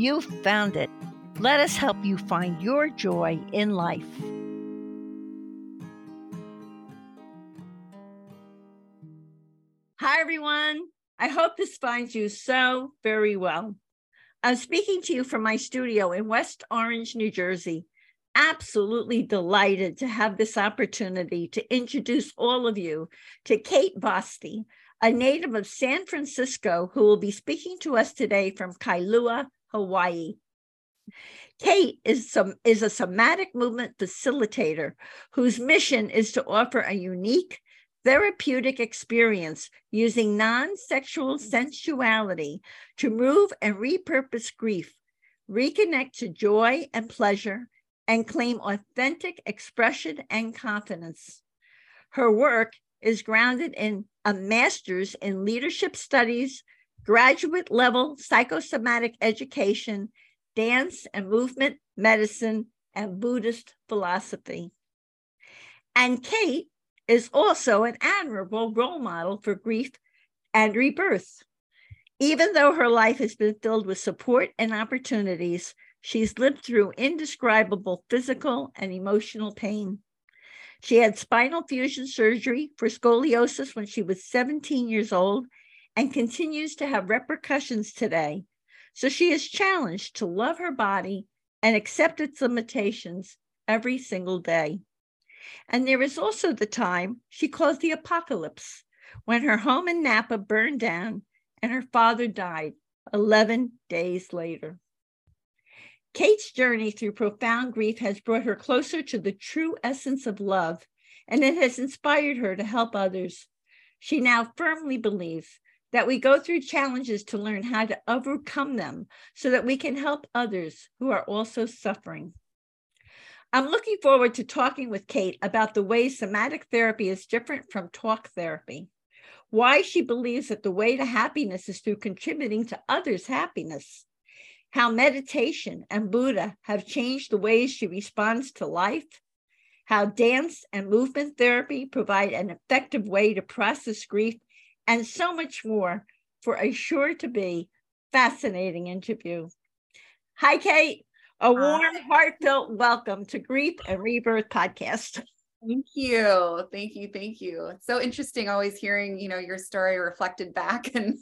you've found it. Let us help you find your joy in life. Hi, everyone. I hope this finds you so very well. I'm speaking to you from my studio in West Orange, New Jersey. Absolutely delighted to have this opportunity to introduce all of you to Kate Vosti, a native of San Francisco who will be speaking to us today from Kailua, Hawaii. Kate is some is a somatic movement facilitator whose mission is to offer a unique therapeutic experience using non-sexual mm. sensuality to move and repurpose grief, reconnect to joy and pleasure, and claim authentic expression and confidence. Her work is grounded in a master's in leadership studies, graduate level psychosomatic education, dance and movement medicine, and Buddhist philosophy. And Kate is also an admirable role model for grief and rebirth. Even though her life has been filled with support and opportunities, she's lived through indescribable physical and emotional pain. She had spinal fusion surgery for scoliosis when she was 17 years old and continues to have repercussions today. So she is challenged to love her body and accept its limitations every single day. And there is also the time she calls the apocalypse when her home in Napa burned down and her father died 11 days later. Kate's journey through profound grief has brought her closer to the true essence of love, and it has inspired her to help others. She now firmly believes that we go through challenges to learn how to overcome them so that we can help others who are also suffering. I'm looking forward to talking with Kate about the way somatic therapy is different from talk therapy, why she believes that the way to happiness is through contributing to others' happiness, how meditation and Buddha have changed the ways she responds to life, how dance and movement therapy provide an effective way to process grief, and so much more for a sure to be fascinating interview. Hi, Kate. A warm, heartfelt welcome to Grief and Rebirth podcast. Thank you. Thank you. Thank you. It's so interesting always hearing, you know, your story reflected back and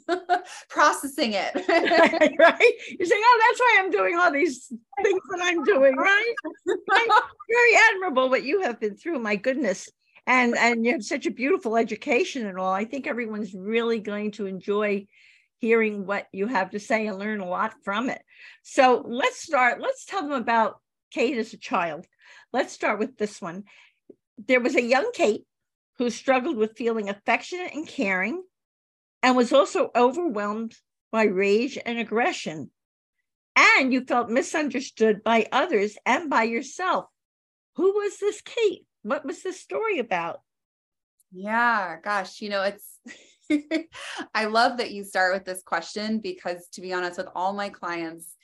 processing it. right. You're saying, oh, that's why I'm doing all these things that I'm doing, right? Very admirable what you have been through. My goodness. And and you have such a beautiful education and all. I think everyone's really going to enjoy hearing what you have to say and learn a lot from it. So let's start. Let's tell them about Kate as a child. Let's start with this one there was a young Kate who struggled with feeling affectionate and caring and was also overwhelmed by rage and aggression. And you felt misunderstood by others and by yourself. Who was this Kate? What was the story about? Yeah, gosh, you know, it's, I love that you start with this question because to be honest, with all my clients,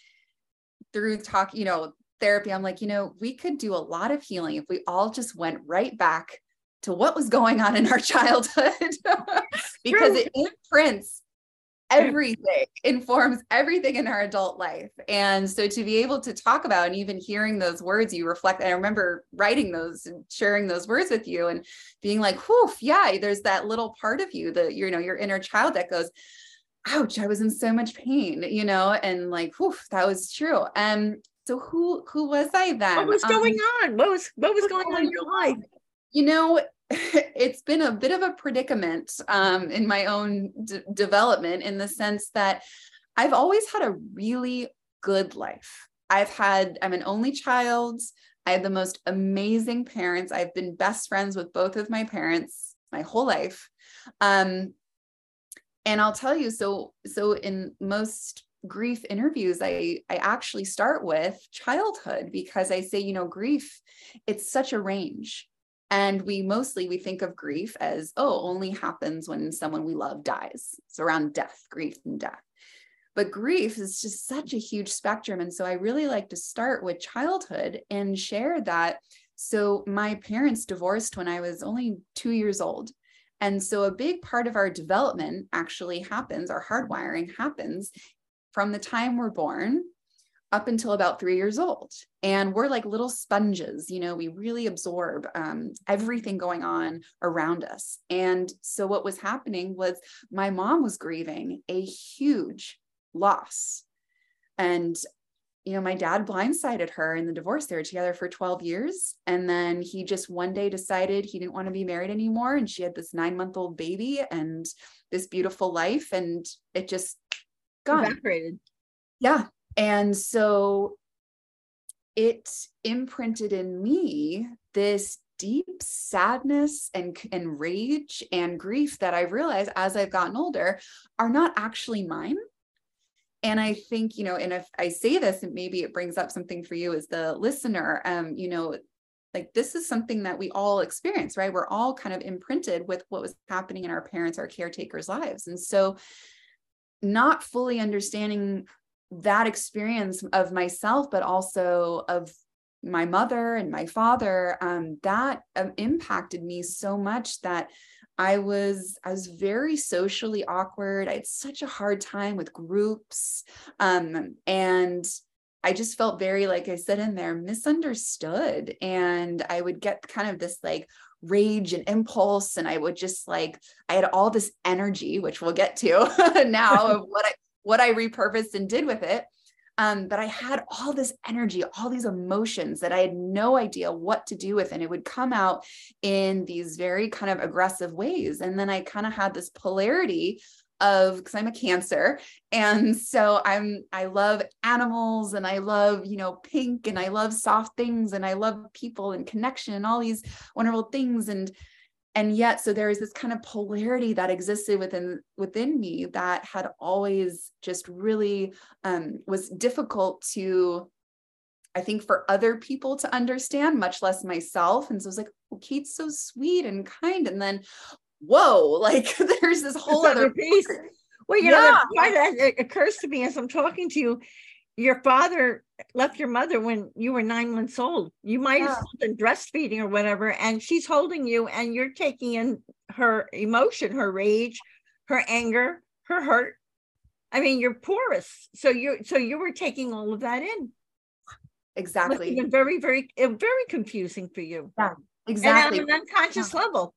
through talk, you know, therapy, I'm like, you know, we could do a lot of healing if we all just went right back to what was going on in our childhood because it imprints everything informs everything in our adult life and so to be able to talk about and even hearing those words you reflect and i remember writing those and sharing those words with you and being like whew yeah there's that little part of you that you know your inner child that goes ouch i was in so much pain you know and like whew that was true um so who who was I then? What was going um, on? What was what was going on in your life? You know, it's been a bit of a predicament um, in my own d- development in the sense that I've always had a really good life. I've had I'm an only child. I had the most amazing parents. I've been best friends with both of my parents my whole life. Um, and I'll tell you, so so in most grief interviews, I, I actually start with childhood because I say, you know, grief, it's such a range. And we mostly we think of grief as, oh, only happens when someone we love dies. It's around death, grief and death. But grief is just such a huge spectrum. And so I really like to start with childhood and share that. So my parents divorced when I was only two years old. And so a big part of our development actually happens, our hardwiring happens from the time we're born up until about three years old. And we're like little sponges, you know, we really absorb um, everything going on around us. And so what was happening was my mom was grieving a huge loss. And, you know, my dad blindsided her in the divorce. They were together for 12 years. And then he just one day decided he didn't want to be married anymore. And she had this nine month old baby and this beautiful life. And it just gone. Evaporated. Yeah. And so it imprinted in me this deep sadness and, and rage and grief that I realized as I've gotten older are not actually mine. And I think, you know, and if I say this, and maybe it brings up something for you as the listener, um, you know, like this is something that we all experience, right? We're all kind of imprinted with what was happening in our parents, our caretakers' lives. And so not fully understanding that experience of myself, but also of my mother and my father, um, that um, impacted me so much that I was I was very socially awkward. I had such a hard time with groups, um, and I just felt very, like I said in there, misunderstood. And I would get kind of this like rage and impulse and i would just like i had all this energy which we'll get to now of what i what i repurposed and did with it um, but i had all this energy all these emotions that i had no idea what to do with and it would come out in these very kind of aggressive ways and then i kind of had this polarity of because I'm a cancer. And so I'm I love animals and I love, you know, pink and I love soft things and I love people and connection and all these wonderful things. And and yet so there is this kind of polarity that existed within within me that had always just really um, was difficult to I think for other people to understand, much less myself. And so I was like, oh, Kate's so sweet and kind. And then, whoa, like there's this whole other piece. Well, you yeah. know, that occurs to me as I'm talking to you. Your father left your mother when you were nine months old. You might yeah. have been breastfeeding or whatever, and she's holding you, and you're taking in her emotion, her rage, her anger, her hurt. I mean, you're porous, so you so you were taking all of that in. Exactly. Very, very, very confusing for you. Yeah, exactly. And on an unconscious yeah. level.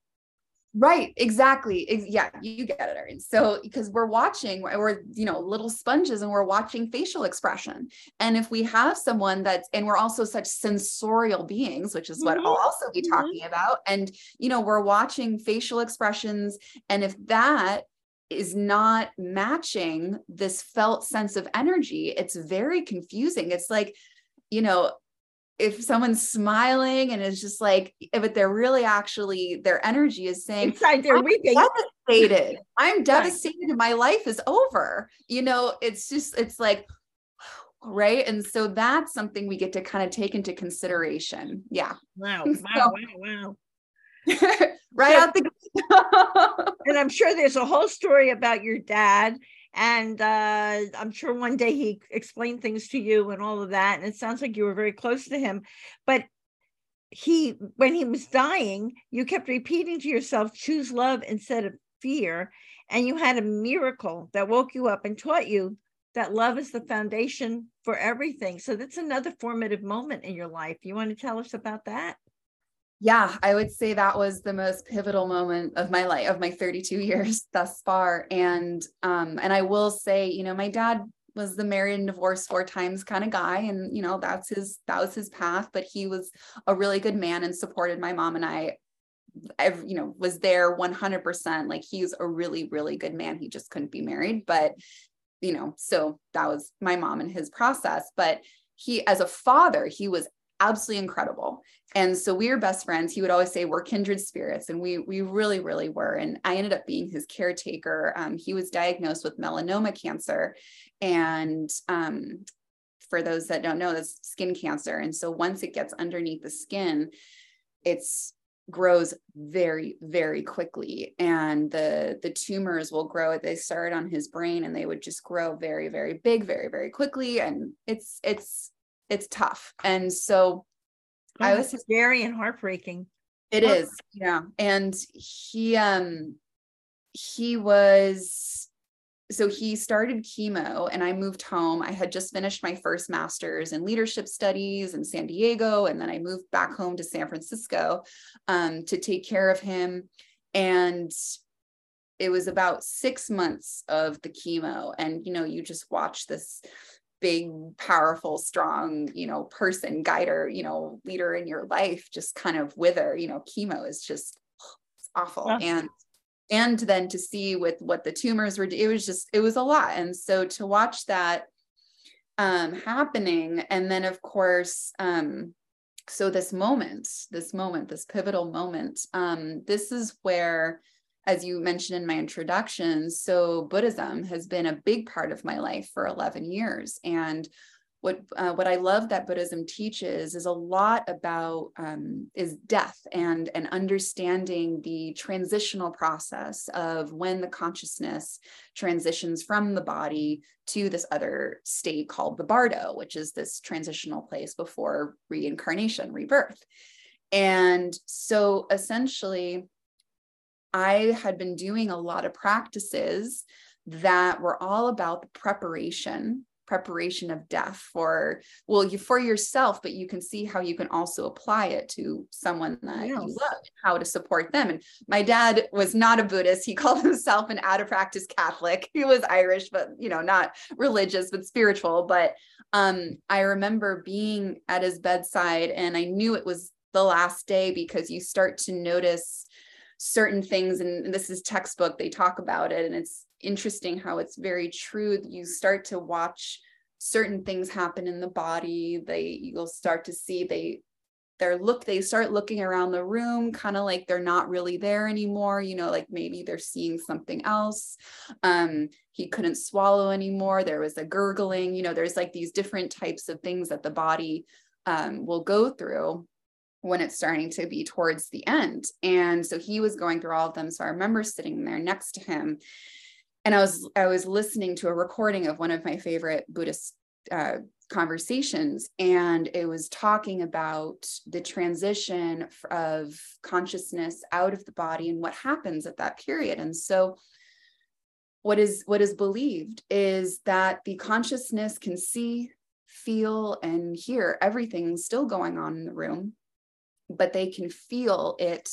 Right, exactly. Yeah, you get it, Irene. So because we're watching, we're you know little sponges, and we're watching facial expression. And if we have someone that's, and we're also such sensorial beings, which is what mm-hmm. I'll also be mm-hmm. talking mm-hmm. about. And you know, we're watching facial expressions, and if that is not matching this felt sense of energy, it's very confusing. It's like, you know, if someone's smiling and is just like, but they're really actually their energy is saying, inside they're I'm weeping. Devastated. I'm devastated. My life is over. You know, it's just, it's like, right. And so that's something we get to kind of take into consideration. Yeah. Wow. Wow. So, wow. Wow. right out the and I'm sure there's a whole story about your dad and uh, I'm sure one day he explained things to you and all of that. And it sounds like you were very close to him. But he, when he was dying, you kept repeating to yourself, choose love instead of fear. And you had a miracle that woke you up and taught you that love is the foundation for everything. So that's another formative moment in your life. You want to tell us about that? Yeah i would say that was the most pivotal moment of my life of my 32 years thus far and um and i will say you know my dad was the married and divorced four times kind of guy and you know that's his that was his path but he was a really good man and supported my mom and i I, you know, was there 100%. Like he's a really, really good man. He just couldn't be married. But, you know, so that was my mom and his process. But he, as a father, he was absolutely incredible. And so we were best friends. He would always say we're kindred spirits, and we we really really were. And I ended up being his caretaker. Um, he was diagnosed with melanoma cancer, and um, for those that don't know, that's skin cancer. And so once it gets underneath the skin, it's grows very very quickly and the the tumors will grow they started on his brain and they would just grow very very big very very quickly and it's it's it's tough and so oh, i was scary and heartbreaking It is, yeah and he um he was so he started chemo and I moved home. I had just finished my first master's in leadership studies in San Diego. And then I moved back home to San Francisco um, to take care of him. And it was about six months of the chemo. And, you know, you just watch this big, powerful, strong, you know, person, guider, you know, leader in your life just kind of wither. You know, chemo is just it's awful. Yeah. And and then to see with what the tumors were it was just it was a lot and so to watch that um happening and then of course um so this moment this moment this pivotal moment um this is where as you mentioned in my introduction so buddhism has been a big part of my life for 11 years and what uh, what I love that Buddhism teaches is a lot about um, is death and and understanding the transitional process of when the consciousness transitions from the body to this other state called the bardo, which is this transitional place before reincarnation, rebirth. And so essentially, I had been doing a lot of practices that were all about the preparation preparation of death for well you for yourself but you can see how you can also apply it to someone that yes. you love how to support them. And my dad was not a buddhist. He called himself an out of practice catholic. He was irish but you know not religious but spiritual. But um i remember being at his bedside and i knew it was the last day because you start to notice certain things and this is textbook they talk about it and it's interesting how it's very true you start to watch certain things happen in the body they you'll start to see they they're look they start looking around the room kind of like they're not really there anymore you know like maybe they're seeing something else. Um he couldn't swallow anymore there was a gurgling you know there's like these different types of things that the body um, will go through when it's starting to be towards the end and so he was going through all of them so i remember sitting there next to him and I was I was listening to a recording of one of my favorite Buddhist uh, conversations, and it was talking about the transition of consciousness out of the body and what happens at that period. And so, what is what is believed is that the consciousness can see, feel, and hear everything still going on in the room, but they can feel it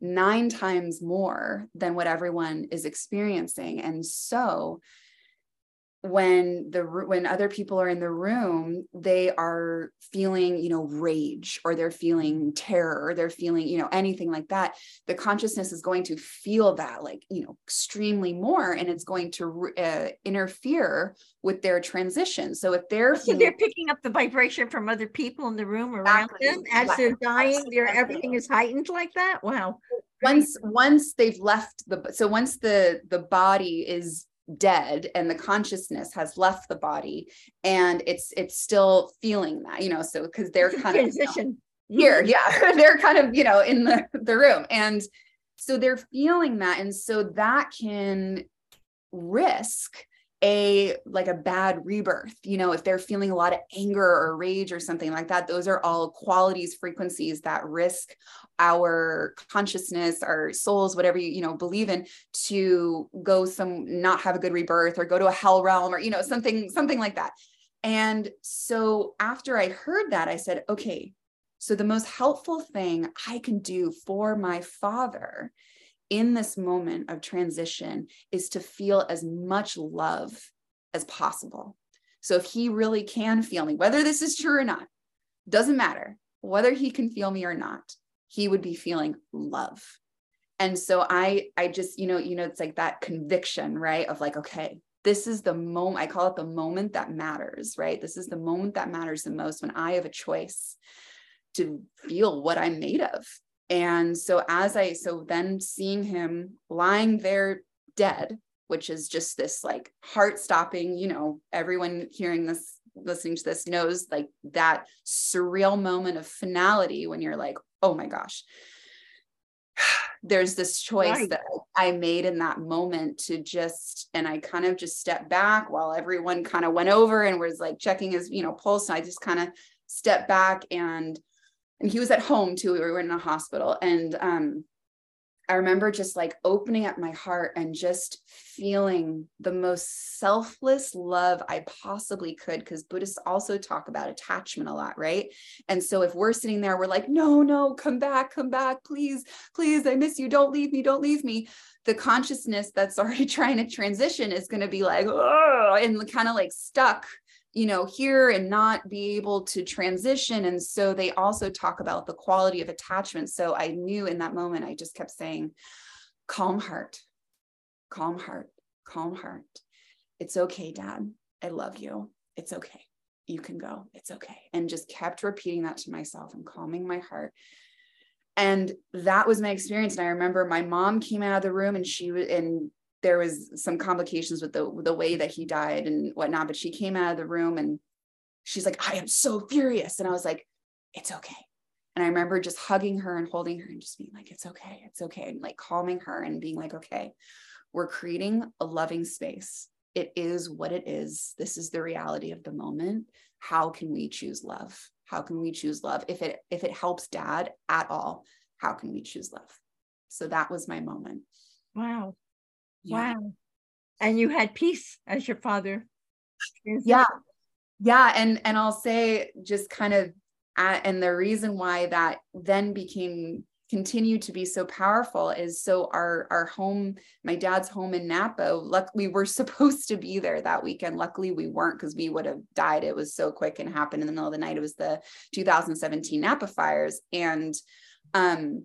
nine times more than what everyone is experiencing. And so when the when other people are in the room they are feeling you know rage or they're feeling terror or they're feeling you know anything like that. The consciousness is going to feel that like you know extremely more and it's going to uh, interfere with their transition. So if they're so feeling, they're picking up the vibration from other people in the room around exactly. them as they're dying they're everything is heightened like that? Wow. Once once they've left the so once the the body is dead and the consciousness has left the body and it's it's still feeling that you know so because they're kind transition. of you know, here yeah they're kind of you know in the the room. And so they're feeling that. And so that can risk a like a bad rebirth you know if they're feeling a lot of anger or rage or something like that those are all qualities frequencies that risk our consciousness our souls whatever you you know believe in to go some not have a good rebirth or go to a hell realm or you know something something like that. And so after i heard that i said okay so the most helpful thing i can do for my father in this moment of transition is to feel as much love as possible. So if he really can feel me, whether this is true or not, doesn't matter whether he can feel me or not, he would be feeling love. And so I I just, you know, you know, it's like that conviction, right? Of like, okay, this is the moment, I call it the moment that matters, right? This is the moment that matters the most when I have a choice to feel what I'm made of. And so as I so then seeing him lying there dead, which is just this like heart stopping, you know, everyone hearing this listening to this knows like that surreal moment of finality when you're like, oh my gosh, there's this choice right. that I made in that moment to just, and I kind of just stepped back while everyone kind of went over and was like checking his, you know, pulse. And I just kind of stepped back and, and he was at home too. We were in a hospital and, um, I remember just like opening up my heart and just feeling the most selfless love I possibly could. Because Buddhists also talk about attachment a lot, right? And so if we're sitting there, we're like, no, no, come back, come back, please, please, I miss you. Don't leave me, don't leave me. The consciousness that's already trying to transition is going to be like, oh, and kind of like stuck you know, here and not be able to transition. And so they also talk about the quality of attachment. So I knew in that moment, I just kept saying, calm heart, calm heart, calm heart. It's okay, dad. I love you. It's okay. You can go. It's okay. And just kept repeating that to myself and calming my heart. And that was my experience. And I remember my mom came out of the room and she was, and there was some complications with the the way that he died and whatnot. But she came out of the room and she's like, I am so furious. And I was like, it's okay. And I remember just hugging her and holding her and just being like, it's okay, it's okay. And like calming her and being like, okay, we're creating a loving space. It is what it is. This is the reality of the moment. How can we choose love? How can we choose love? If it if it helps dad at all, how can we choose love? So that was my moment. Wow. Yeah. Wow. And you had peace as your father. Yeah. Yeah. And and I'll say just kind of at, and the reason why that then became continued to be so powerful is so our our home my dad's home in napa luck we were supposed to be there that weekend luckily we weren't because we would have died it was so quick and happened in the middle of the night it was the 2017 napa fires and um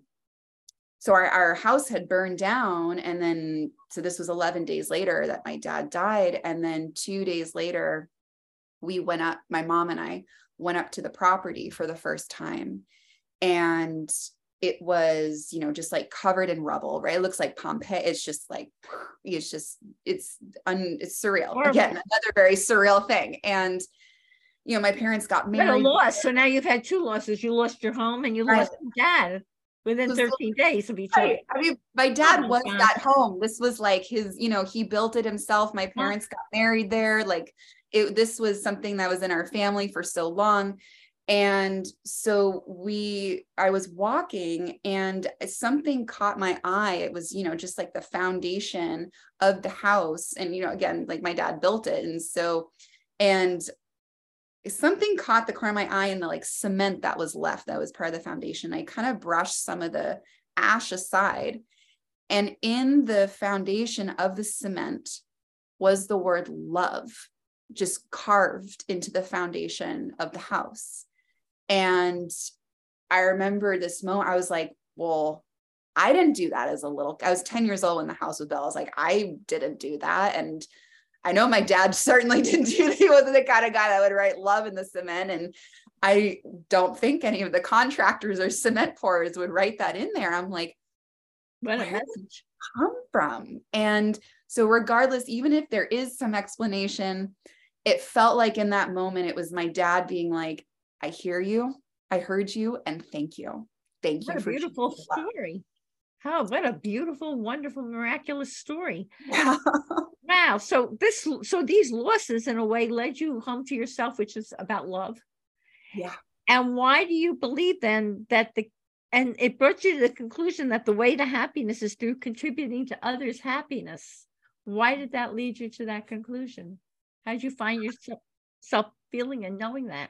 so our, our house had burned down and then so this was 11 days later that my dad died. And then two days later we went up my mom and i went up to the property for the first time. And it was you know just like covered in rubble right? It looks like pompeii. It's just like it's just it's un, it's surreal. Horrible. again another very surreal thing. And you know my parents got married a loss. So now you've had two losses. You lost your home and you right. lost your dad within 13 days of each other. I mean, my oh dad oh, was God. at home. This was like his, you know, he built it himself. My parents got married there. Like it, this was something that was in our family for so long. And so we, I was walking and something caught my eye. It was, you know, just like the foundation of the house. And, you know, again, like my dad built it. And so, and something caught the corner of my eye in the like cement that was left that was part of the foundation. I kind of brushed some of the ash aside. And in the foundation of the cement was the word love just carved into the foundation of the house. And I remember this moment, I was like, well, I didn't do that as a little, I was 10 years old when the house was built. I was like, I didn't do that. And I know my dad certainly didn't do He wasn't the kind of guy that would write love in the cement. And I don't think any of the contractors or cement pourers would write that in there. I'm like, what a it come from? And so regardless, even if there is some explanation, it felt like in that moment, it was my dad being like, I hear you, I heard you, and thank you. Thank what you. What a beautiful story. Oh, what a beautiful, wonderful, miraculous story. wow. So this so these losses in a way led you home to yourself, which is about love. Yeah. And why do you believe then that the and it brought you to the conclusion that the way to happiness is through contributing to others' happiness. Why did that lead you to that conclusion? How did you find yourself feeling and knowing that?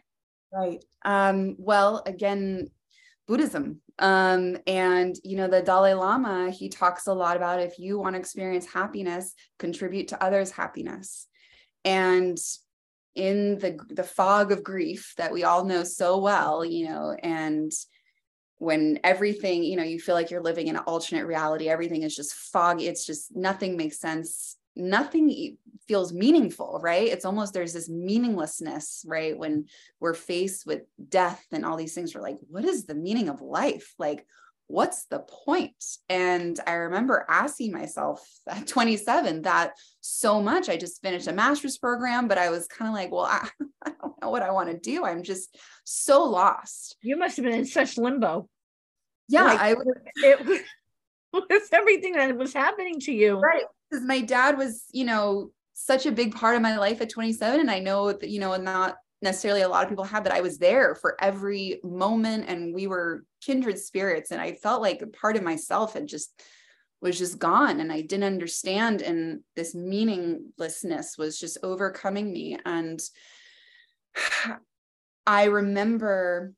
Right. Um, well, again, Buddhism. Um, and you know, the Dalai Lama, he talks a lot about if you want to experience happiness, contribute to others' happiness. And in the the fog of grief that we all know so well, you know, and when everything, you know, you feel like you're living in an alternate reality, everything is just foggy, it's just nothing makes sense. Nothing feels meaningful, right? It's almost there's this meaninglessness, right? When we're faced with death and all these things, we're like, what is the meaning of life? Like, what's the point? And I remember asking myself at 27 that so much. I just finished a master's program, but I was kind of like, well, I, I don't know what I want to do. I'm just so lost. You must have been in such limbo. Yeah, like, I it was everything that was happening to you. Right. Because my dad was, you know, such a big part of my life at 27. And I know that, you know, not necessarily a lot of people have, but I was there for every moment and we were kindred spirits. And I felt like a part of myself had just was just gone and I didn't understand. And this meaninglessness was just overcoming me. And I remember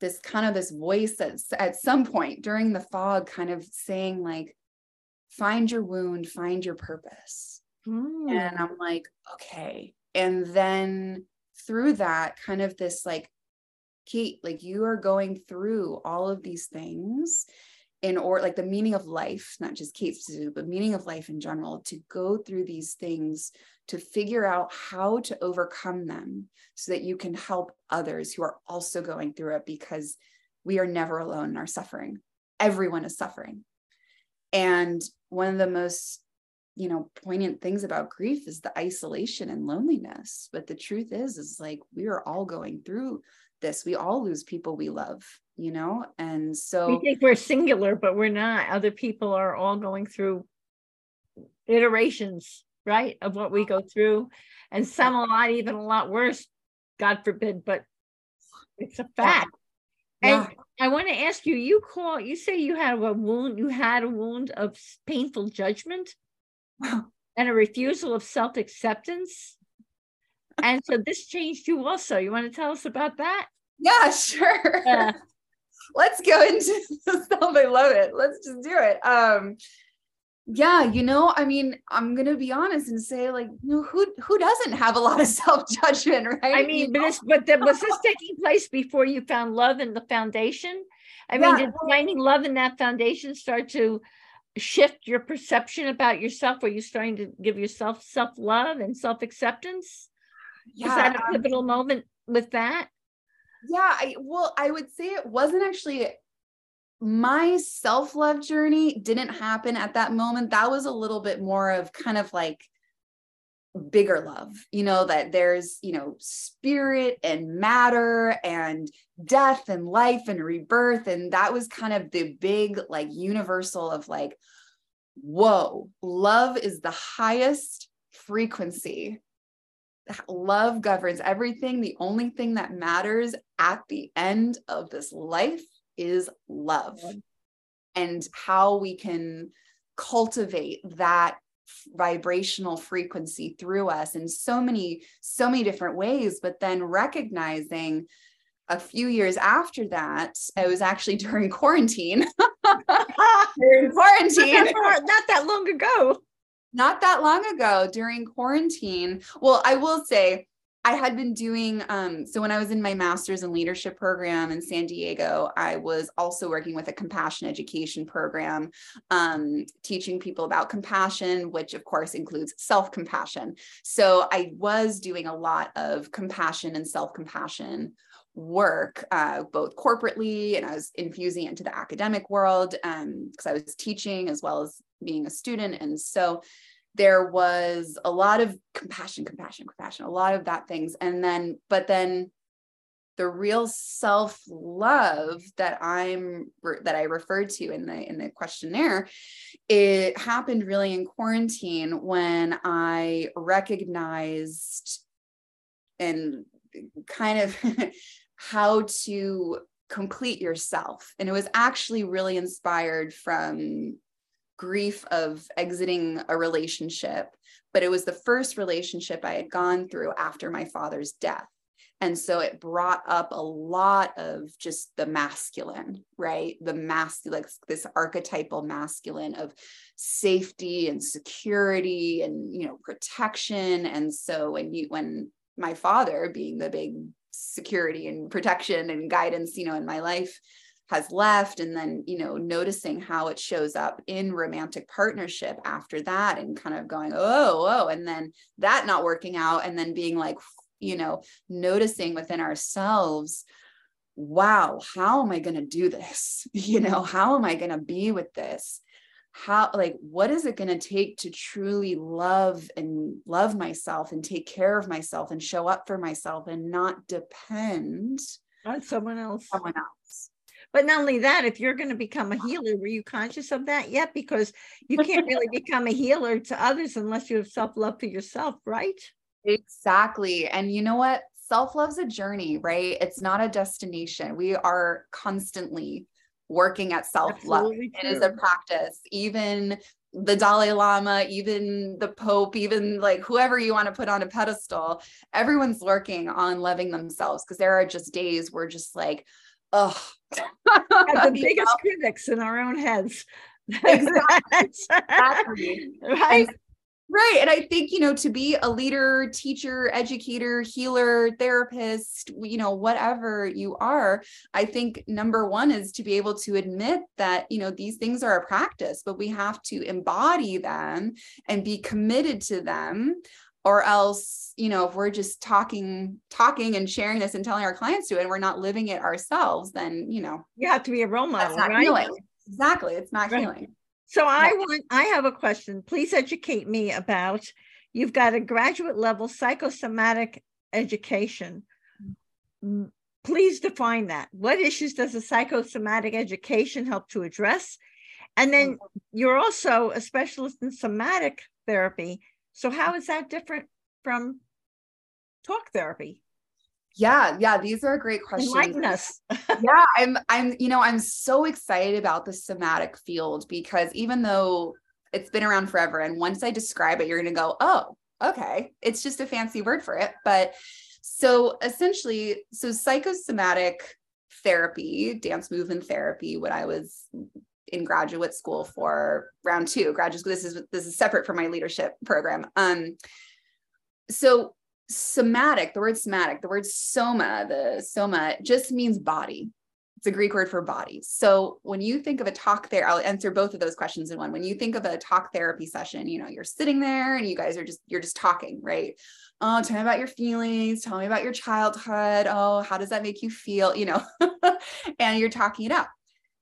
this kind of this voice that's at some point during the fog kind of saying like find your wound find your purpose mm. and i'm like okay and then through that kind of this like kate like you are going through all of these things in or like the meaning of life not just kate specifically but meaning of life in general to go through these things to figure out how to overcome them so that you can help others who are also going through it because we are never alone in our suffering. Everyone is suffering. And one of the most you know poignant things about grief is the isolation and loneliness. But the truth is is like we are all going through this. We all lose people we love you know? And so we think we're singular but we're not. Other people are all going through iterations right of what we go through and some a lot even a lot worse god forbid but it's a fact yeah. and i want to ask you you call you say you had a wound you had a wound of painful judgment and a refusal of self acceptance. And so this changed you also. You want to tell us about that? Yeah, sure. Yeah. Let's go into the. I love it. Let's just do it. Um, yeah, you know, I mean, I'm gonna be honest and say, like, you know, who who doesn't have a lot of self judgment, right? I mean, but this, but the, was this taking place before you found love in the foundation? I yeah. mean, did finding love in that foundation start to shift your perception about yourself? Are you starting to give yourself self love and self acceptance? Yeah. Is that a pivotal moment with that? Yeah, I, well, I would say it wasn't actually my self love journey didn't happen at that moment. That was a little bit more of kind of like bigger love, you know, that there's, you know, spirit and matter and death and life and rebirth. And that was kind of the big, like, universal of like, whoa, love is the highest frequency. Love governs everything. The only thing that matters at the end of this life is love and how we can cultivate that vibrational frequency through us in so many so many different ways. But then recognizing a few years after that it was actually during quarantine. During quarantine. Not that, not that long ago. Not that long ago during quarantine. Well i will say I had been doing um, so when I was in my master's in leadership program in San Diego, I was also working with a compassion education program, um, teaching people about compassion, which of course includes self compassion. So I was doing a lot of compassion and self compassion work, uh, both corporately and I was infusing it into the academic world because um, I was teaching as well as being a student. And so there was a lot of compassion, compassion, compassion, a lot of that things. And then, but then the real self love that I'm that I referred to in the in the questionnaire, it happened really in quarantine when I recognized and kind of how to complete yourself. And it was actually really inspired from grief of exiting a relationship, but it was the first relationship I had gone through after my father's death. And so it brought up a lot of just the masculine, right? The masculine, like this archetypal masculine of safety and security and, you know, protection. And so when you, when my father being the big security and protection and guidance, you know, in my life, has left and then you know noticing how it shows up in romantic partnership after that and kind of going oh oh and then that not working out and then being like you know noticing within ourselves wow how am i going to do this? You know how am i going to be with this? How like what is it going to take to truly love and love myself and take care of myself and show up for myself and not depend on someone else. someone else but not only that if you're going to become a healer were you conscious of that? Yet because you can't really become a healer to others unless you have self-love for yourself right? Exactly and you know what? Self-love's a journey right? It's not a destination. We are constantly working at self-love. It is a practice. Even the Dalai Lama, even the Pope, even like whoever you want to put on a pedestal, everyone's working on loving themselves because there are just days where just like, oh, the biggest know? critics in our own heads. exactly. right. Right. And I think, you know, to be a leader, teacher, educator, healer, therapist, you know, whatever you are, I think number one is to be able to admit that, you know, these things are a practice, but we have to embody them and be committed to them or else you know if we're just talking talking and sharing this and telling our clients to it and we're not living it ourselves then you know you have to be a role model right? Healing. exactly it's not right. healing so I want I have a question. Please educate me about you've got a graduate level psychosomatic education. Please define that. What issues does a psychosomatic education help to address? And then mm-hmm. you're also a specialist in somatic therapy. So how is that different from talk therapy? Yeah, yeah, these are great questions. Enlighten us. yeah, I'm I'm you know, I'm so excited about the somatic field because even though it's been around forever and once I describe it you're going to go, "Oh, okay. It's just a fancy word for it." But so essentially, so psychosomatic therapy, dance movement therapy, what I was in graduate school for round 2, graduate school this is this is separate from my leadership program. Um so somatic, the word somatic, the word soma, the soma just means body. It's a Greek word for body. So when you think of a talk there, I'll answer both of those questions in one. When you think of a talk therapy session, you know, you're sitting there and you guys are just, you're just talking, right? Oh, tell me about your feelings. Tell me about your childhood. Oh, how does that make you feel? You know, and you're talking it out.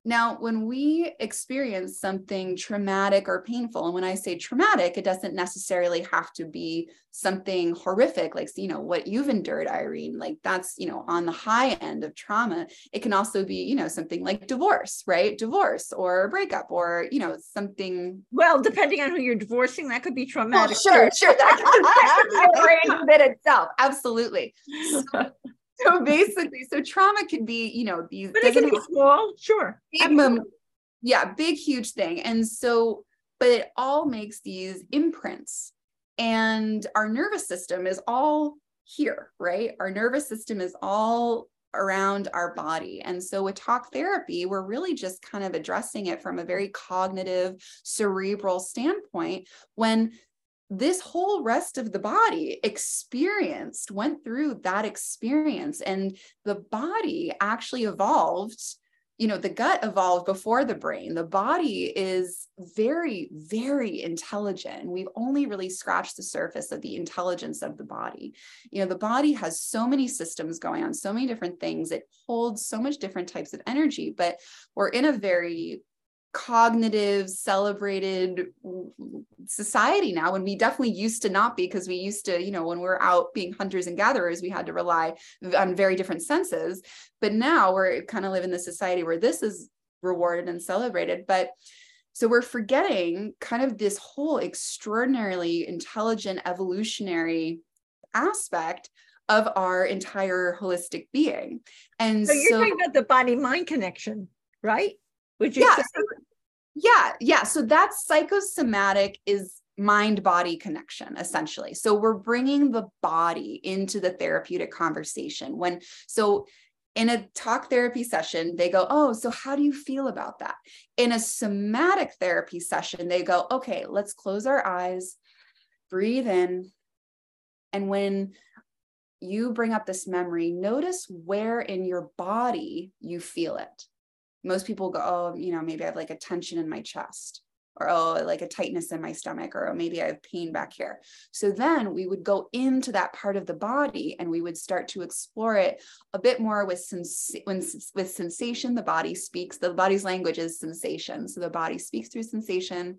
Now, when we experience something traumatic or painful, and when I say traumatic, it doesn't necessarily have to be something horrific, like, you know, what you've endured, Irene, like that's, you know, on the high end of trauma. It can also be, you know, something like divorce, right? Divorce or breakup or, you know, something. Well, depending on who you're divorcing, that could be traumatic. Well, sure, sure. That could be a brain itself. Absolutely. So, so basically, so trauma can be, you know, these. But it can be small, sure. Big, yeah, big, huge thing. And so, but it all makes these imprints. And our nervous system is all here, right? Our nervous system is all around our body. And so with talk therapy, we're really just kind of addressing it from a very cognitive, cerebral standpoint when this whole rest of the body experienced, went through that experience, and the body actually evolved. You know, the gut evolved before the brain. The body is very, very intelligent. We've only really scratched the surface of the intelligence of the body. You know, the body has so many systems going on, so many different things. It holds so much different types of energy, but we're in a very cognitive celebrated society now. When we definitely used to not be because we used to you know when we are out being hunters and gatherers we had to rely on very different senses. But now we're kind of live in the society where this is rewarded and celebrated. But so we're forgetting kind of this whole extraordinarily intelligent evolutionary aspect of our entire holistic being. And so you're so, talking about the body mind connection right? Would you yeah, say? Yeah, yeah. So that psychosomatic is mind body connection essentially. So we're bringing the body into the therapeutic conversation. When so in a talk therapy session, they go, Oh, so how do you feel about that? In a somatic therapy session, they go, Okay, let's close our eyes, breathe in. And when you bring up this memory, notice where in your body you feel it. Most people go, oh, you know, maybe I have like a tension in my chest or oh like a tightness in my stomach or oh, maybe i have pain back here. So then we would go into that part of the body and we would start to explore it a bit more with sens- with sensation the body speaks the body's language is sensation. So the body speaks through sensation.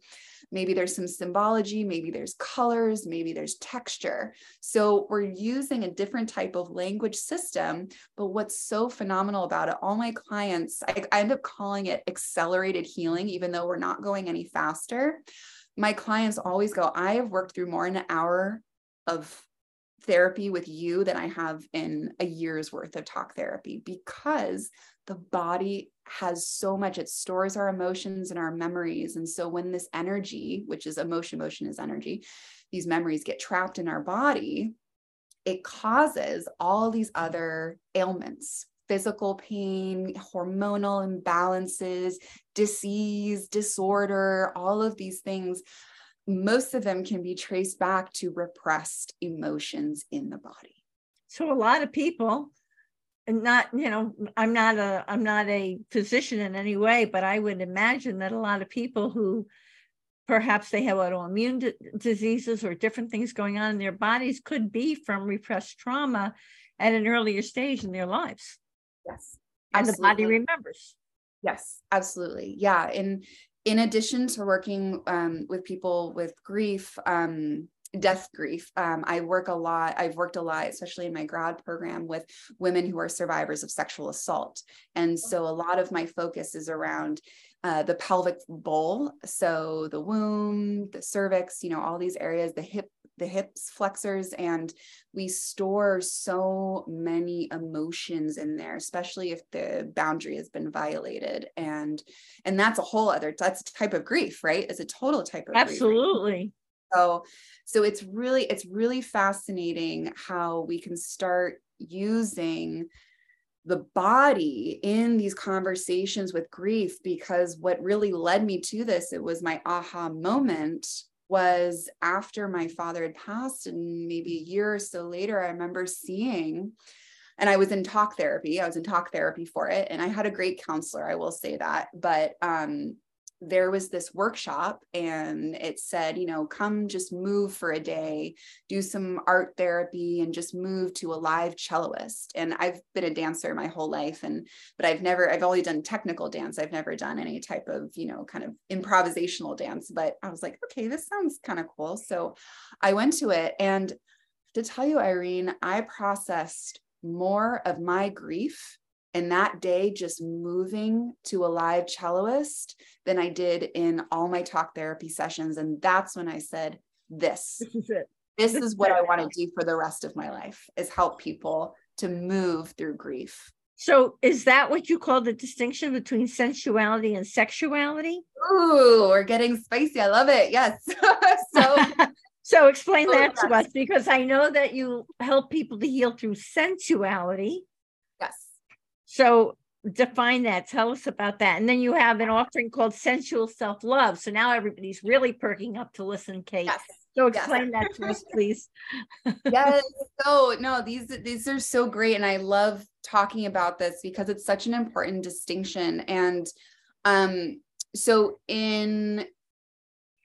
Maybe there's some symbology maybe there's colors maybe there's texture. So we're using a different type of language system but what's so phenomenal about it all my clients I, I end up calling it accelerated healing even though we're not going any faster faster. My clients always go, I have worked through more than an hour of therapy with you than I have in a year's worth of talk therapy because the body has so much, it stores our emotions and our memories. And so when this energy, which is emotion, motion is energy, these memories get trapped in our body, it causes all these other ailments physical pain, hormonal imbalances, disease, disorder, all of these things, most of them can be traced back to repressed emotions in the body. So a lot of people and not you know i'm not a i'm not a physician in any way but i would imagine that a lot of people who perhaps they have autoimmune d- diseases or different things going on in their bodies could be from repressed trauma at an earlier stage in their lives Yes. And the body remembers. Yes, absolutely. Yeah. In in addition to working um, with people with grief, um, death grief, um, I work a lot. I've worked a lot, especially in my grad program, with women who are survivors of sexual assault. And so a lot of my focus is around uh, the pelvic bowl, so the womb, the cervix, you know, all these areas, the hip the hips flexors and we store so many emotions in there especially if the boundary has been violated. And and that's a whole other that's a type of grief right? It's a total type of absolutely. Grief, so so it's really it's really fascinating how we can start using the body in these conversations with grief because what really led me to this it was my aha moment was after my father had passed and maybe a year or so later i remember seeing and i was in talk therapy i was in talk therapy for it and i had a great counselor i will say that but um there was this workshop and it said, you know, come just move for a day, do some art therapy and just move to a live celloist. And I've been a dancer my whole life and but I've never I've only done technical dance. I've never done any type of, you know, kind of improvisational dance, but I was like, okay, this sounds kind of cool. So I went to it and to tell you Irene, I processed more of my grief and that day just moving to a live celloist than I did in all my talk therapy sessions. And that's when I said, this, this is it. This, this is what I want to do for the rest of my life is help people to move through grief. So is that what you call the distinction between sensuality and sexuality? Ooh, we're getting spicy. I love it. Yes. so so explain oh, that yes. to us because I know that you help people to heal through sensuality. So define that. Tell us about that. And then you have an offering called Sensual Self Love. So now everybody's really perking up to listen, Kate. Yes. So explain yes. that to us, please. yes. So no, these these are so great, and I love talking about this because it's such an important distinction. And um, so in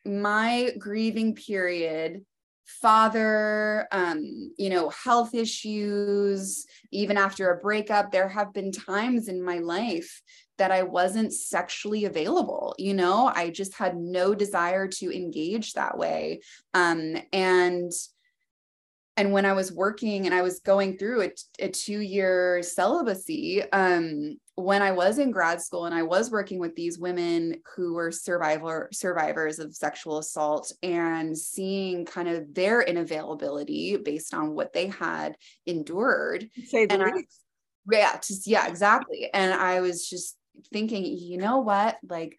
my grieving period, father, um, you know, health issues, even after a breakup, there have been times in my life that I wasn't sexually available. You know, I just had no desire to engage that way. Um, and and when I was working and I was going through a, a two year celibacy, um, when I was in grad school and I was working with these women who were survivor survivors of sexual assault and seeing kind of their inavailability based on what they had endured. Say the and. I, yeah, just, yeah, exactly. And I was just thinking, you know what? Like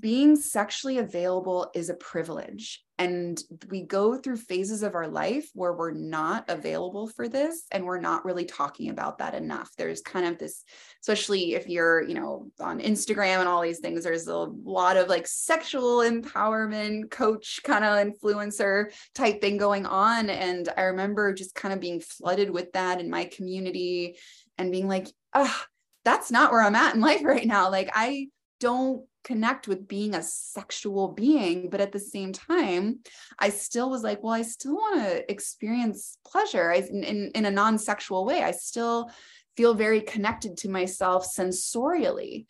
being sexually available is a privilege. And we go through phases of our life where we're not available for this and we're not really talking about that enough. There's kind of this, especially if you're, you know, on Instagram and all these things, there's a lot of like sexual empowerment coach kind of influencer type thing going on. And I remember just kind of being flooded with that in my community and being like, ah, that's not where I'm at in life right now. Like I don't connect with being a sexual being but at the same time i still was like well i still want to experience pleasure. I, in, in a non-sexual way i still feel very connected to myself sensorially.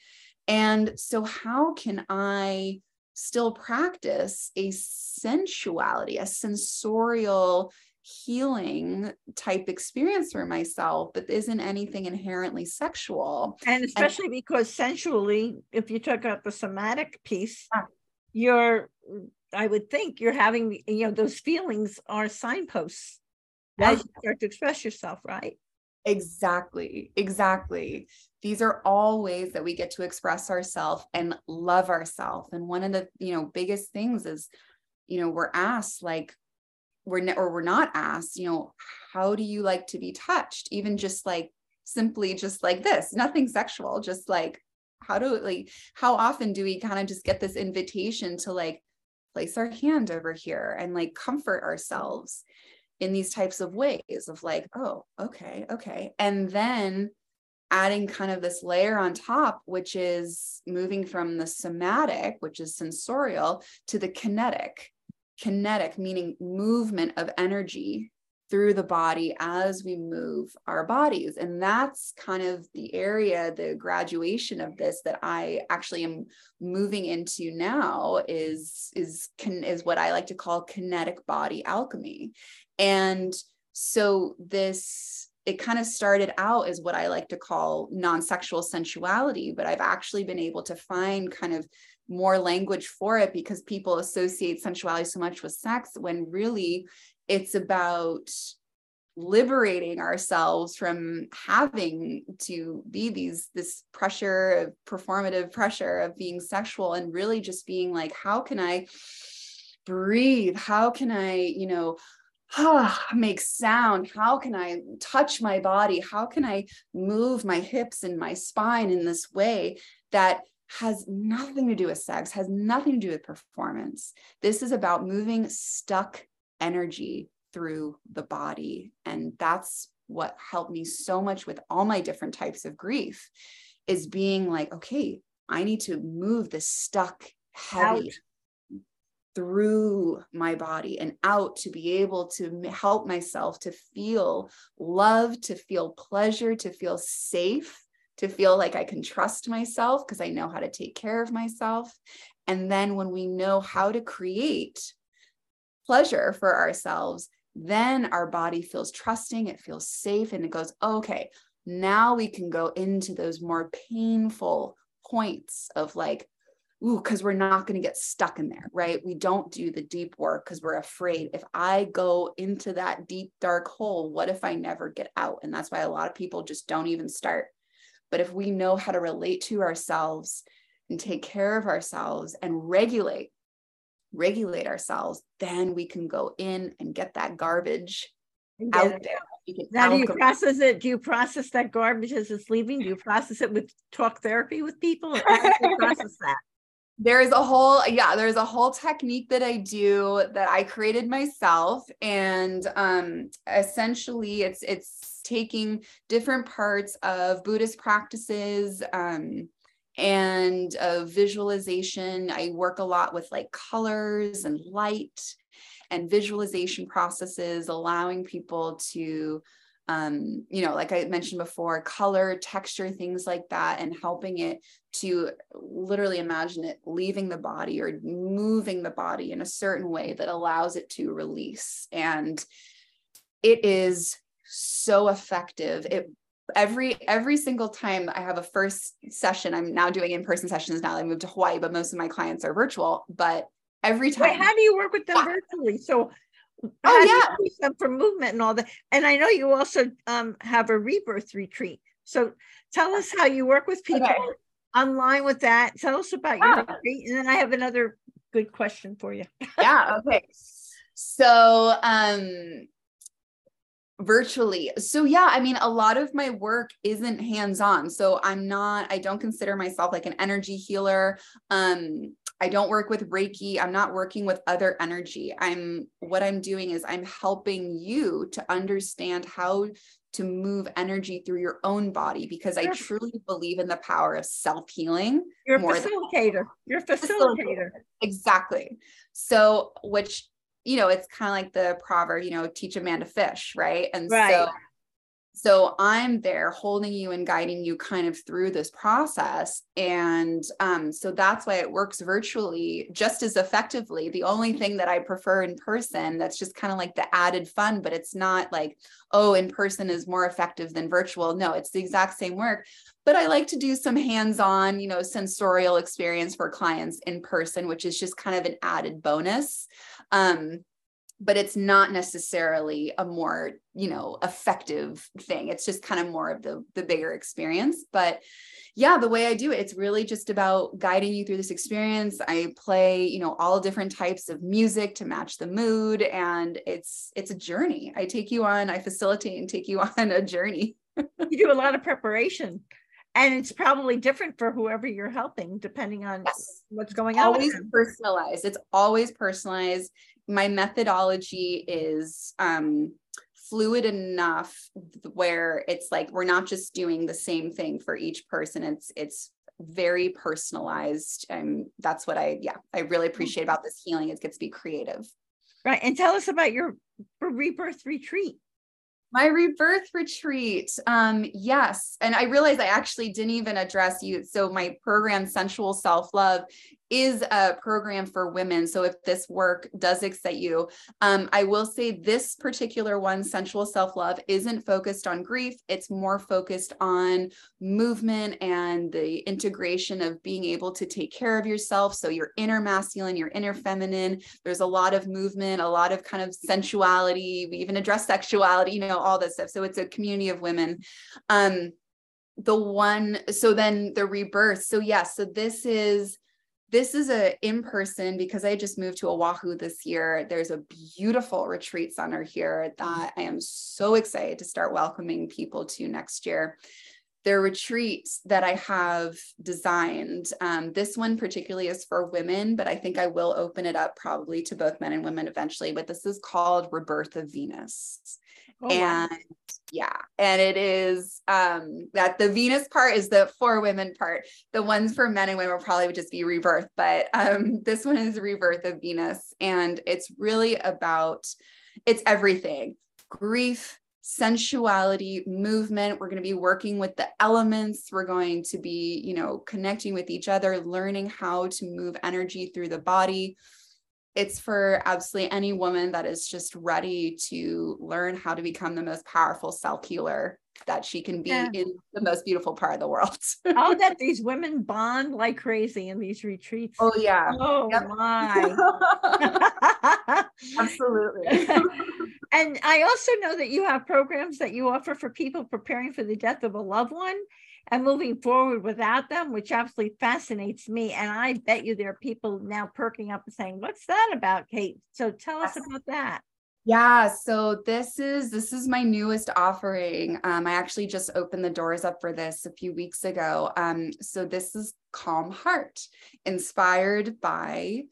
And so how can i still practice a sensuality a sensorial healing type experience for myself that isn't anything inherently sexual. And especially and, because sensually, if you took out the somatic piece, yeah. you're, I would think you're having, you know, those feelings are signposts yeah. as ah. you start to express yourself, right? Exactly. Exactly. These are all ways that we get to express ourselves and love ourselves. And one of the, you know, biggest things is, you know, we're asked like, we're or we're not asked you know how do you like to be touched? Even just like simply just like this nothing sexual just like how do like how often do we kind of just get this invitation to like place our hand over here and like comfort ourselves in these types of ways of like oh okay okay. And then adding kind of this layer on top which is moving from the somatic which is sensorial to the kinetic kinetic, meaning movement of energy through the body as we move our bodies. And that's kind of the area, the graduation of this that I actually am moving into now is, is, can is what I like to call kinetic body alchemy. And so this it kind of started out as what I like to call non sexual sensuality, but I've actually been able to find kind of more language for it because people associate sensuality so much with sex when really it's about liberating ourselves from having to be these this pressure of performative pressure of being sexual and really just being like how can i breathe? How can i you know make sound? How can i touch my body? How can i move my hips and my spine in this way that has nothing to do with sex, has nothing to do with performance. This is about moving stuck energy through the body. And that's what helped me so much with all my different types of grief is being like, okay, I need to move this stuck heavy out. through my body and out to be able to help myself to feel love, to feel pleasure, to feel safe to feel like I can trust myself because I know how to take care of myself. And then when we know how to create pleasure for ourselves, then our body feels trusting, it feels safe, and it goes, okay, now we can go into those more painful points of like, ooh, because we're not going to get stuck in there, right? We don't do the deep work because we're afraid. If I go into that deep, dark hole, what if I never get out? And that's why a lot of people just don't even start but if we know how to relate to ourselves and take care of ourselves and regulate, regulate ourselves, then we can go in and get that garbage out there. Now, do you process it? Do you process that garbage as it's leaving? Do you process it with talk therapy with people? How do you process that? There's a whole, yeah, there's a whole technique that I do that I created myself. And um essentially it's it's taking different parts of Buddhist practices um, and uh, visualization. I work a lot with like colors and light and visualization processes, allowing people to um, you know, like I mentioned before, color, texture, things like that, and helping it to literally imagine it leaving the body or moving the body in a certain way that allows it to release. And it is so effective. It every every single time I have a first session, I'm now doing in-person sessions now. I moved to Hawaii, but most of my clients are virtual. But every time Wait, how do you work with them yeah. virtually? So oh yeah them for movement and all that and i know you also um, have a rebirth retreat so tell us how you work with people okay. online with that tell us about your oh. retreat and then i have another good question for you yeah okay so um virtually. So yeah, I mean a lot of my work isn't hands-on. So I'm not I don't consider myself like an energy healer. Um I don't work with Reiki. I'm not working with other energy. I'm what I'm doing is I'm helping you to understand how to move energy through your own body because I truly believe in the power of self healing. You're a facilitator. You're a facilitator. Exactly. So, which, you know, it's kind of like the proverb, you know, teach a man to fish, right? And right. so so i'm there holding you and guiding you kind of through this process. And um, so that's why it works virtually just as effectively. The only thing that i prefer in person that's just kind of like the added fun but it's not like oh in person is more effective than virtual. No it's the exact same work but i like to do some hands-on you know sensorial experience for clients in person which is just kind of an added bonus. Um, but it's not necessarily a more you know effective thing. It's just kind of more of the the bigger experience. But yeah the way i do it it's really just about guiding you through this experience. I play you know all different types of music to match the mood and it's it's a journey. I take you on i facilitate and take you on a journey. You do a lot of preparation and it's probably different for whoever you're helping depending on yes. what's going on always personalized. It's always personalized my methodology is um, fluid enough where it's like we're not just doing the same thing for each person it's it's very personalized and that's what i yeah i really appreciate about this healing it gets to be creative right and tell us about your rebirth retreat my rebirth retreat. Um, yes. And I realized I actually didn't even address you. So my program, Sensual Self-Love, is a program for women. So if this work does excite you, um, I will say this particular one, Sensual Self Love, isn't focused on grief. It's more focused on movement and the integration of being able to take care of yourself. So your inner masculine, your inner feminine. There's a lot of movement, a lot of kind of sensuality. We even address sexuality, you know, all this stuff. So it's a community of women. Um, the one so then the rebirth so yes yeah, so this is this is a in person because I just moved to Oahu this year. There's a beautiful retreat center here that I am so excited to start welcoming people to next year. There are retreats that I have designed. Um, this one particularly is for women, but I think I will open it up probably to both men and women eventually. But this is called Rebirth of Venus. Oh, and wow. yeah, and it is um that the Venus part is the for women part. The ones for men and women will probably would just be rebirth, but um this one is rebirth of Venus. And it's really about it's everything grief, sensuality, movement. We're going to be working with the elements. We're going to be, you know, connecting with each other, learning how to move energy through the body it's for absolutely any woman that is just ready to learn how to become the most powerful self healer that she can be yeah. in the most beautiful part of the world. Oh, I'll bet these women bond like crazy in these retreats. Oh yeah. Oh yep. my. Absolutely. and I also know that you have programs that you offer for people preparing for the death of a loved one and moving forward without them, which absolutely fascinates me. And I bet you there are people now perking up and saying, What's that about, Kate? So tell us about that. Yeah, so this is this is my newest offering. Um, I actually just opened the doors up for this a few weeks ago. Um, so this is Calm Heart, inspired by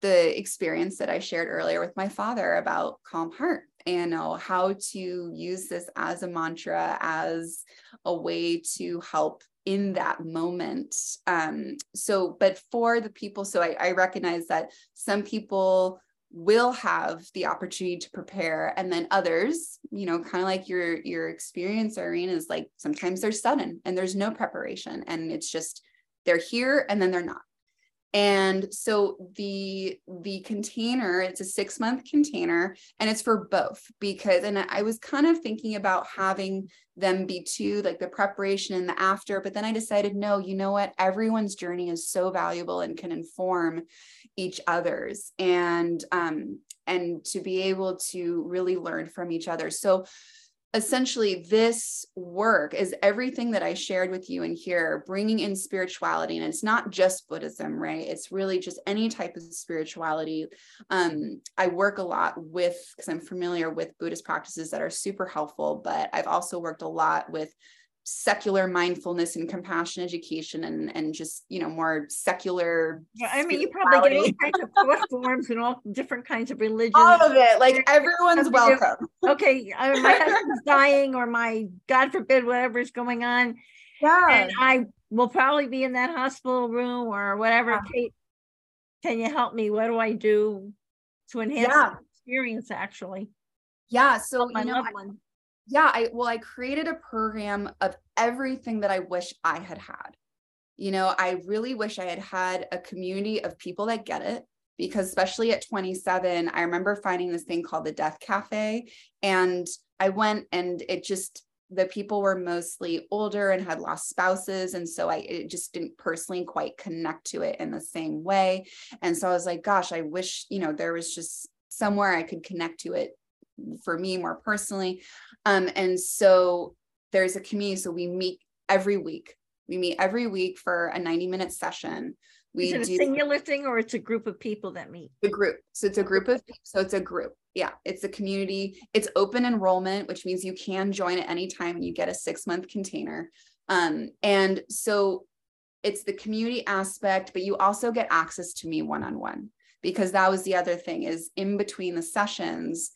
the experience that I shared earlier with my father about calm heart and know how to use this as a mantra as a way to help in that moment. Um so but for the people so I, I recognize that some people will have the opportunity to prepare and then others you know kind of like your your experience irene is like sometimes they're sudden and there's no preparation and it's just they're here and then they're not and so the the container it's a 6 month container and it's for both because and I was kind of thinking about having them be two like the preparation and the after but then I decided no you know what? Everyone's journey is so valuable and can inform each other's and um and to be able to really learn from each other. So essentially this work is everything that i shared with you in here bringing in spirituality and it's not just buddhism right? It's really just any type of spirituality. Um, i work a lot with because i'm familiar with buddhist practices that are super helpful but i've also worked a lot with secular mindfulness and compassion education and and just you know more secular yeah i mean you probably get all kinds of thought forms and all different kinds of religions. All of it. Like everyone's welcome. Okay I, my husband's dying or my god forbid whatever is going on. Yeah. And i will probably be in that hospital room or whatever. Yeah. Kate, can you help me? What do i do to enhance yeah. experience actually? Yeah so you know, yeah, I well, I created a program of everything that I wish I had had. You know, I really wish I had had a community of people that get it because especially at 27, I remember finding this thing called the Death Cafe and I went and it just the people were mostly older and had lost spouses and so I just didn't personally quite connect to it in the same way and so I was like gosh I wish you know there was just somewhere I could connect to it for me more personally. Um, and so there's a community. So we meet every week. We meet every week for a 90 minute session. We Is it a singular thing or it's a group of people that meet? The group. So it's a group of people. so it's a group. Yeah, it's a community. It's open enrollment, which means you can join at any time and you get a six month container. Um, and so it's the community aspect, but you also get access to me one on one because that was the other thing is in between the sessions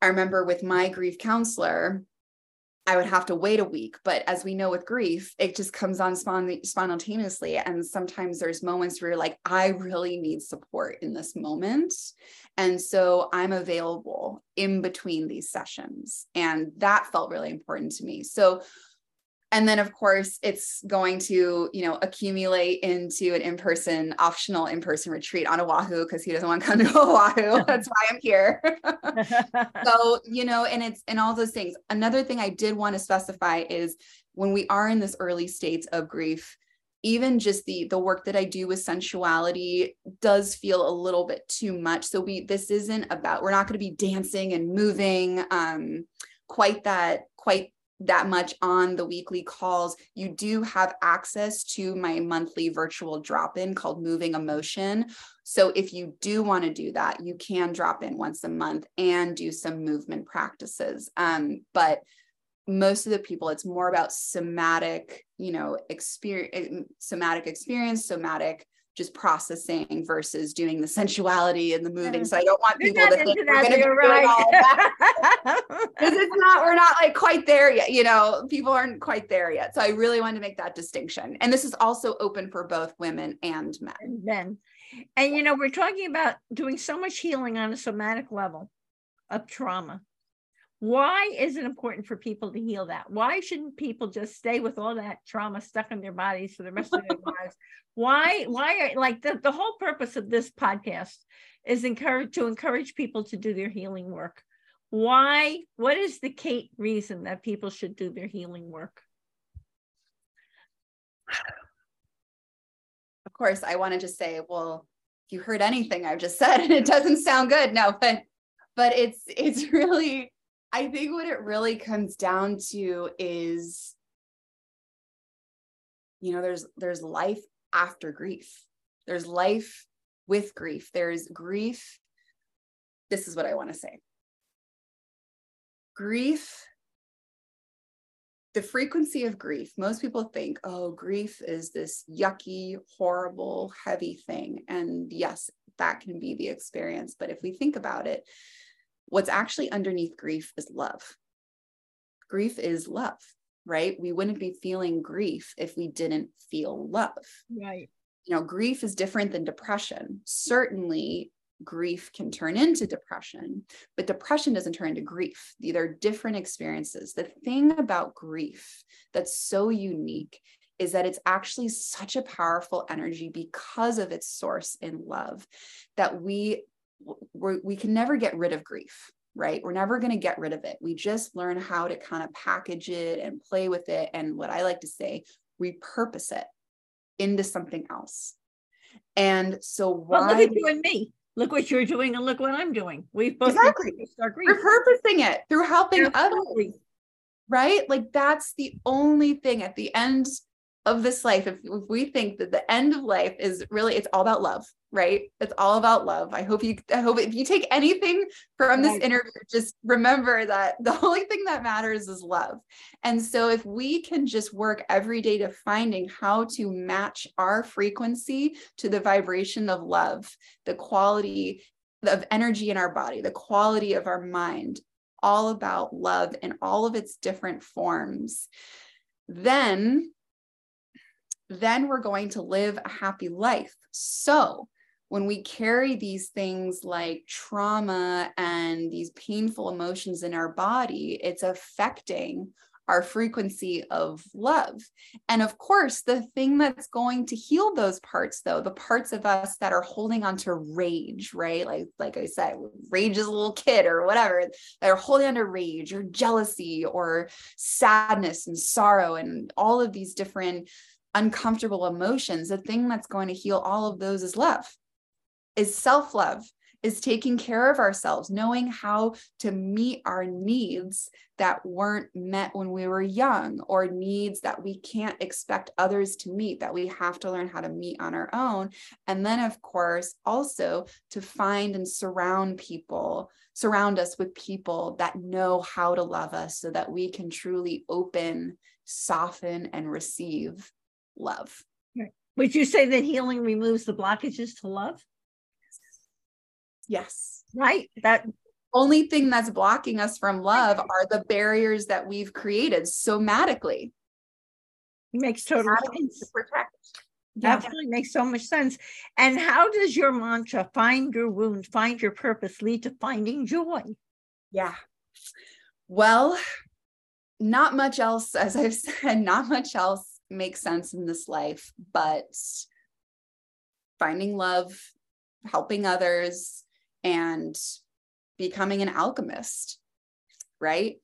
I remember with my grief counselor, I would have to wait a week. But as we know with grief, it just comes on spontaneously. And sometimes there's moments where you're like, I really need support in this moment. And so I'm available in between these sessions. And that felt really important to me. So and then of course it's going to you know accumulate into an in-person optional in-person retreat on oahu because he doesn't want to come to oahu. That's why i'm here. So you know and it's and all those things. Another thing i did want to specify is when we are in this early states of grief even just the the work that i do with sensuality does feel a little bit too much. So we this isn't about we're not going to be dancing and moving um quite that quite that much on the weekly calls, you do have access to my monthly virtual drop in called Moving Emotion. So if you do want to do that, you can drop in once a month and do some movement practices. Um, but most of the people, it's more about somatic, you know, experience, eh, somatic experience, somatic just processing versus doing the sensuality and the moving. Mm. So I don't want people to think we're going to be right. all that because it's not. We're not like quite there yet. You know, people aren't quite there yet. So I really wanted to make that distinction. And this is also open for both women and men. And men. And you know, we're talking about doing so much healing on a somatic level of trauma why is it important for people to heal that? Why shouldn't people just stay with all that trauma stuck in their bodies for the rest of their lives? Why, why are like the, the whole purpose of this podcast is encourage to encourage people to do their healing work. Why, what is the Kate reason that people should do their healing work? Of course, I want to just say, well, if you heard anything I've just said and it doesn't sound good. No, but but it's it's really I think what it really comes down to is you know there's there's life after grief. There's life with grief. There's grief. This is what I want to say. Grief the frequency of grief, most people think, oh, grief is this yucky, horrible, heavy thing. And yes, that can be the experience. But if we think about it, what's actually underneath grief is love. Grief is love, right? We wouldn't be feeling grief if we didn't feel love. Right. You know, grief is different than depression. Certainly, grief can turn into depression, but depression doesn't turn into grief. These are different experiences. The thing about grief that's so unique is that it's actually such a powerful energy because of its source in love that we we can never get rid of grief right? We're never going to get rid of it. We just learn how to kind of package it and play with it and what i like to say repurpose it into something else. And so why well, look at you and me. Look what you're doing and look what i'm doing. We've both exactly. repurposing it through helping Absolutely. others right? Like that's the only thing. At the end of this life, if, if we think that the end of life is really, it's all about love, right? It's all about love. I hope you, I hope if you take anything from this interview, just remember that the only thing that matters is love. And so if we can just work every day to finding how to match our frequency to the vibration of love, the quality of energy in our body, the quality of our mind, all about love in all of its different forms, then then we're going to live a happy life. So, when we carry these things like trauma and these painful emotions in our body, it's affecting our frequency of love. And of course, the thing that's going to heal those parts though, the parts of us that are holding on to rage, right? Like like I said, rage is a little kid or whatever, that are holding on to rage or jealousy or sadness and sorrow and all of these different uncomfortable emotions. The thing that's going to heal all of those is love. Is self-love is taking care of ourselves, knowing how to meet our needs that weren't met when we were young, or needs that we can't expect others to meet, that we have to learn how to meet on our own. And then, of course, also to find and surround people, surround us with people that know how to love us so that we can truly open, soften, and receive love. Would you say that healing removes the blockages to love? Yes. Right. That only thing that's blocking us from love are the barriers that we've created somatically. It Makes total sense. To protect. Yeah. Absolutely makes so much sense. And how does your mantra, find your wound, find your purpose, lead to finding joy? Yeah. Well, not much else, as I've said, not much else makes sense in this life, but finding love, helping others, and becoming an alchemist, right?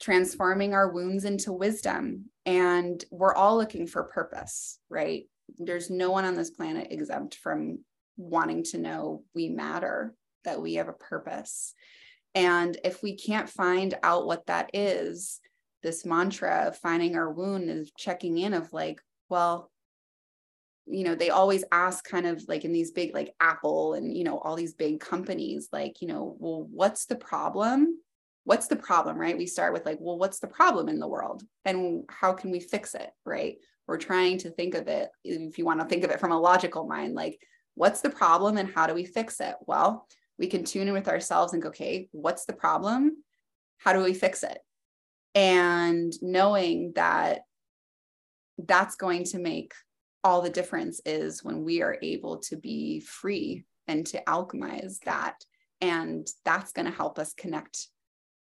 Transforming our wounds into wisdom. And we're all looking for purpose, right? There's no one on this planet exempt from wanting to know we matter, that we have a purpose. And if we can't find out what that is, this mantra of finding our wound is checking in of like, well, you know they always ask kind of like in these big like apple and you know all these big companies like you know well what's the problem? What's the problem right? We start with like well what's the problem in the world? And how can we fix it right? We're trying to think of it if you want to think of it from a logical mind like what's the problem and how do we fix it? Well we can tune in with ourselves and go okay what's the problem? How do we fix it and knowing that that's going to make all the difference is when we are able to be free and to alchemize that. And that's going to help us connect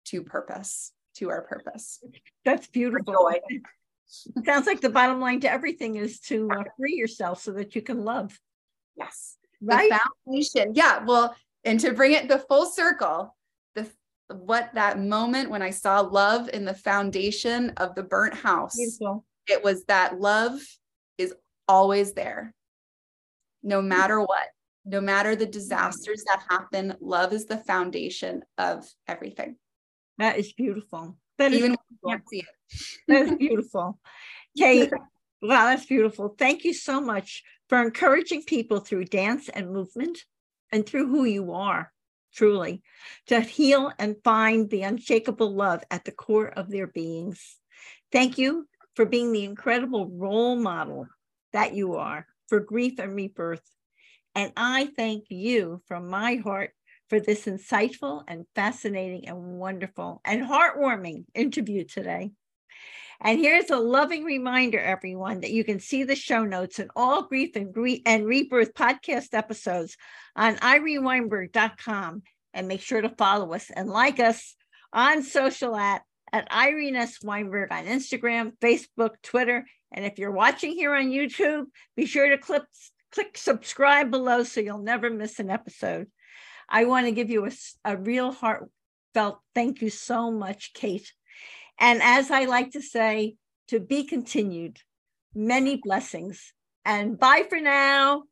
to purpose, to our purpose. That's beautiful. It sounds like the bottom line to everything is to uh, free yourself so that you can love. Yes. Right. The foundation. Yeah. Well, and to bring it the full circle, the what that moment when I saw love in the foundation of the burnt house. Beautiful. It was that love is always there, no matter what, no matter the disasters that happen. Love is the foundation of everything. That is beautiful. That Even is, when can't see it. that is beautiful. Kate, wow, that's beautiful. Thank you so much for encouraging people through dance and movement and through who you are, truly, to heal and find the unshakable love at the core of their beings. Thank you for being the incredible role model that you are for grief and rebirth. And I thank you from my heart for this insightful and fascinating and wonderful and heartwarming interview today. And here's a loving reminder, everyone, that you can see the show notes and all grief and, grief and rebirth podcast episodes on ireneweinberg.com. And make sure to follow us and like us on social at, at Irene S. Weinberg on Instagram, Facebook, Twitter, and if you're watching here on YouTube, be sure to click, click subscribe below so you'll never miss an episode. I want to give you a, a real heartfelt thank you so much, Kate. And as I like to say, to be continued, many blessings. And bye for now.